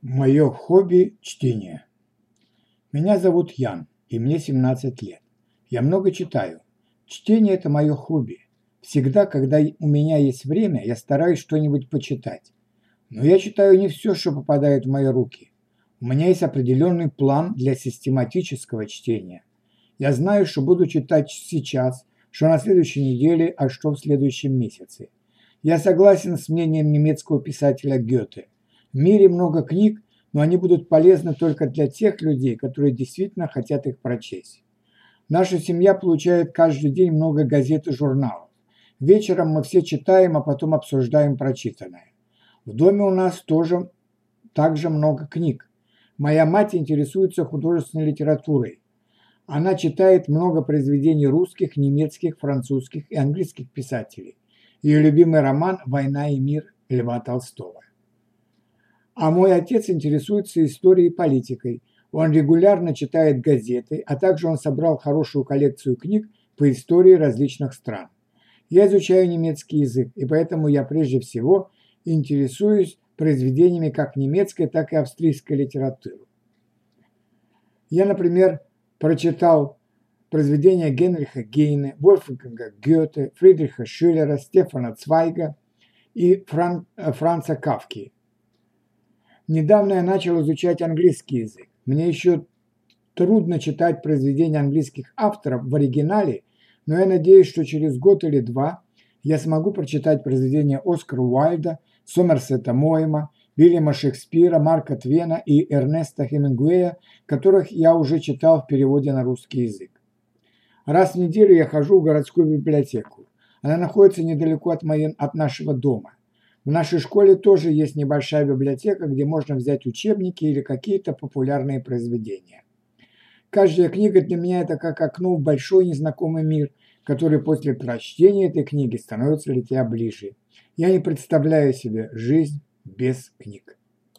Мое хобби – чтение. Меня зовут Ян, и мне 17 лет. Я много читаю. Чтение – это мое хобби. Всегда, когда у меня есть время, я стараюсь что-нибудь почитать. Но я читаю не все, что попадает в мои руки. У меня есть определенный план для систематического чтения. Я знаю, что буду читать сейчас, что на следующей неделе, а что в следующем месяце. Я согласен с мнением немецкого писателя Гёте – в мире много книг, но они будут полезны только для тех людей, которые действительно хотят их прочесть. Наша семья получает каждый день много газет и журналов. Вечером мы все читаем, а потом обсуждаем прочитанное. В доме у нас тоже также много книг. Моя мать интересуется художественной литературой. Она читает много произведений русских, немецких, французских и английских писателей. Ее любимый роман «Война и мир» Льва Толстого. А мой отец интересуется историей и политикой. Он регулярно читает газеты, а также он собрал хорошую коллекцию книг по истории различных стран. Я изучаю немецкий язык, и поэтому я прежде всего интересуюсь произведениями как немецкой, так и австрийской литературы. Я, например, прочитал произведения Генриха Гейне, Вольфганга Гёте, Фридриха Шиллера, Стефана Цвайга и Фран, Франца Кавки – Недавно я начал изучать английский язык. Мне еще трудно читать произведения английских авторов в оригинале, но я надеюсь, что через год или два я смогу прочитать произведения Оскара Уайльда, Сомерсета Моэма, Вильяма Шекспира, Марка Твена и Эрнеста Хемингуэя, которых я уже читал в переводе на русский язык. Раз в неделю я хожу в городскую библиотеку. Она находится недалеко от, моей, от нашего дома. В нашей школе тоже есть небольшая библиотека, где можно взять учебники или какие-то популярные произведения. Каждая книга для меня это как окно в большой незнакомый мир, который после прочтения этой книги становится для тебя ближе. Я не представляю себе жизнь без книг.